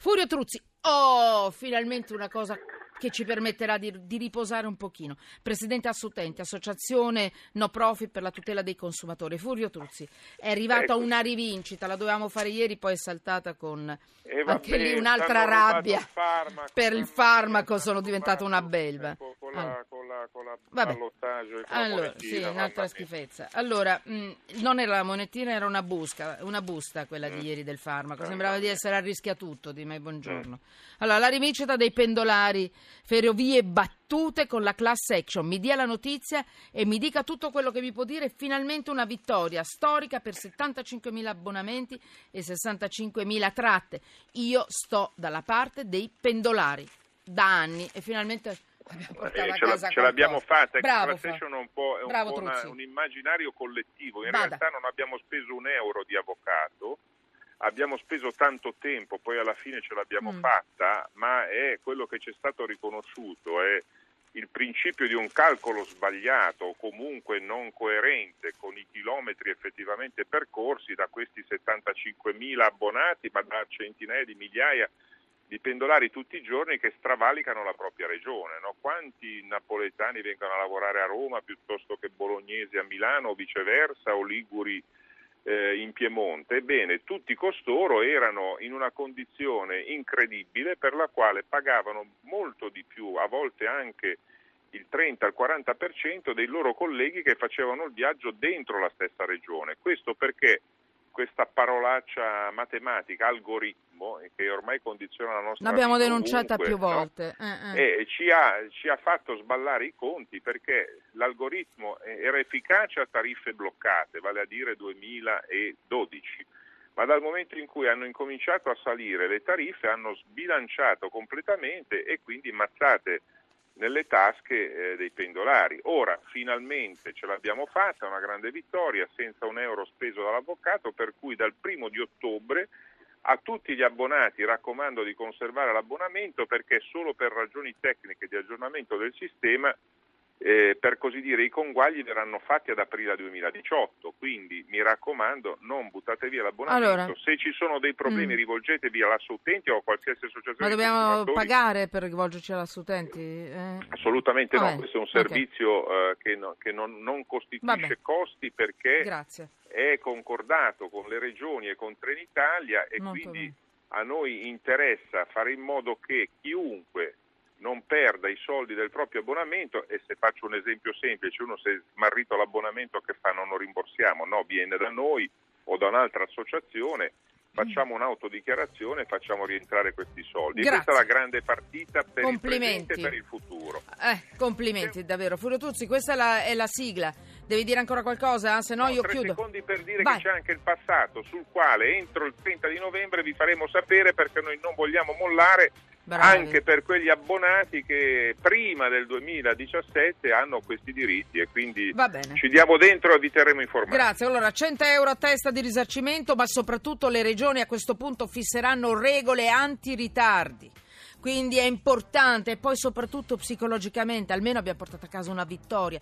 Furio Truzzi, oh, finalmente una cosa che ci permetterà di, di, riposare un pochino. Presidente Assutenti, Associazione No Profit per la tutela dei consumatori. Furio Truzzi, è arrivata ecco. una rivincita, la dovevamo fare ieri, poi è saltata con eh, anche lì un'altra rabbia. per il farmaco sono diventata una belva. Con la, allora. con con la ballottaggio allora, sì, un'altra schifezza. Allora, mh, non era la monetina, era una, busca, una busta quella mm. di ieri del farmaco. Sembrava di essere a rischio a tutto, di me buongiorno. Mm. Allora, la rivincita dei pendolari, ferrovie battute con la class action. Mi dia la notizia e mi dica tutto quello che vi può dire. Finalmente una vittoria storica per 75.000 abbonamenti e 65.000 tratte. Io sto dalla parte dei pendolari da anni e finalmente eh, ce, la, ce l'abbiamo fatta, Bravo, Station è un po', è un, po una, un, immaginario collettivo, in Vada. realtà non abbiamo speso un euro di avvocato, abbiamo speso tanto tempo, poi alla fine ce l'abbiamo mm. fatta, ma è quello che ci è stato riconosciuto, è il principio di un calcolo sbagliato o comunque non coerente con i chilometri effettivamente percorsi da questi 75.000 abbonati, ma da centinaia di migliaia di pendolari tutti i giorni che stravalicano la propria regione. No? Quanti napoletani vengono a lavorare a Roma piuttosto che bolognesi a Milano o viceversa o liguri eh, in Piemonte? Ebbene, tutti costoro erano in una condizione incredibile per la quale pagavano molto di più, a volte anche il 30 al 40% dei loro colleghi che facevano il viaggio dentro la stessa regione. Questo perché questa parolaccia matematica, algoritmo, che ormai condiziona la nostra L'abbiamo vita denunciata ovunque, più volte. No? Eh, eh. E ci ha, ci ha, fatto sballare i conti perché l'algoritmo era efficace a tariffe bloccate, vale a dire 2012. Ma dal momento in cui hanno incominciato a salire le tariffe hanno sbilanciato completamente e quindi mazzate nelle tasche eh, dei pendolari. Ora finalmente ce l'abbiamo fatta, una grande vittoria senza un euro speso dall'avvocato, per cui dal primo di ottobre a tutti gli abbonati raccomando di conservare l'abbonamento perché solo per ragioni tecniche di aggiornamento del sistema eh, per così dire i conguagli verranno fatti ad aprile 2018, quindi mi raccomando non buttate via l'abbonamento, allora, se ci sono dei problemi mm. rivolgetevi all'assutenti o a qualsiasi associazione. Ma dobbiamo pagare per rivolgerci all'assutenti? Eh? Assolutamente Vabbè. no, questo è un servizio okay. uh, che, no, che non, non, costituisce Vabbè. costi perché Grazie. è concordato con le regioni e con Trenitalia e Molto quindi bene. a noi interessa fare in modo che chiunque non perda i soldi del proprio abbonamento e se faccio un esempio semplice, uno si è smarrito l'abbonamento che fa non lo rimborsiamo, no, viene da noi o da un'altra associazione, facciamo un'autodichiarazione e facciamo rientrare questi soldi. Grazie. E questa è la grande partita per il presente e per il futuro. Eh, complimenti davvero. Furio Tuzzi, questa è la, è la sigla. Devi dire ancora qualcosa? Se no, no io tre chiudo. secondi per dire Vai. che c'è anche il passato, sul quale entro il 30 di novembre vi faremo sapere perché noi non vogliamo mollare Bravi. anche per quegli abbonati che prima del 2017 hanno questi diritti e quindi ci diamo dentro e vi terremo informati. Grazie, allora 100 euro a testa di risarcimento ma soprattutto le regioni a questo punto fisseranno regole anti-ritardi quindi è importante e poi soprattutto psicologicamente almeno abbiamo portato a casa una vittoria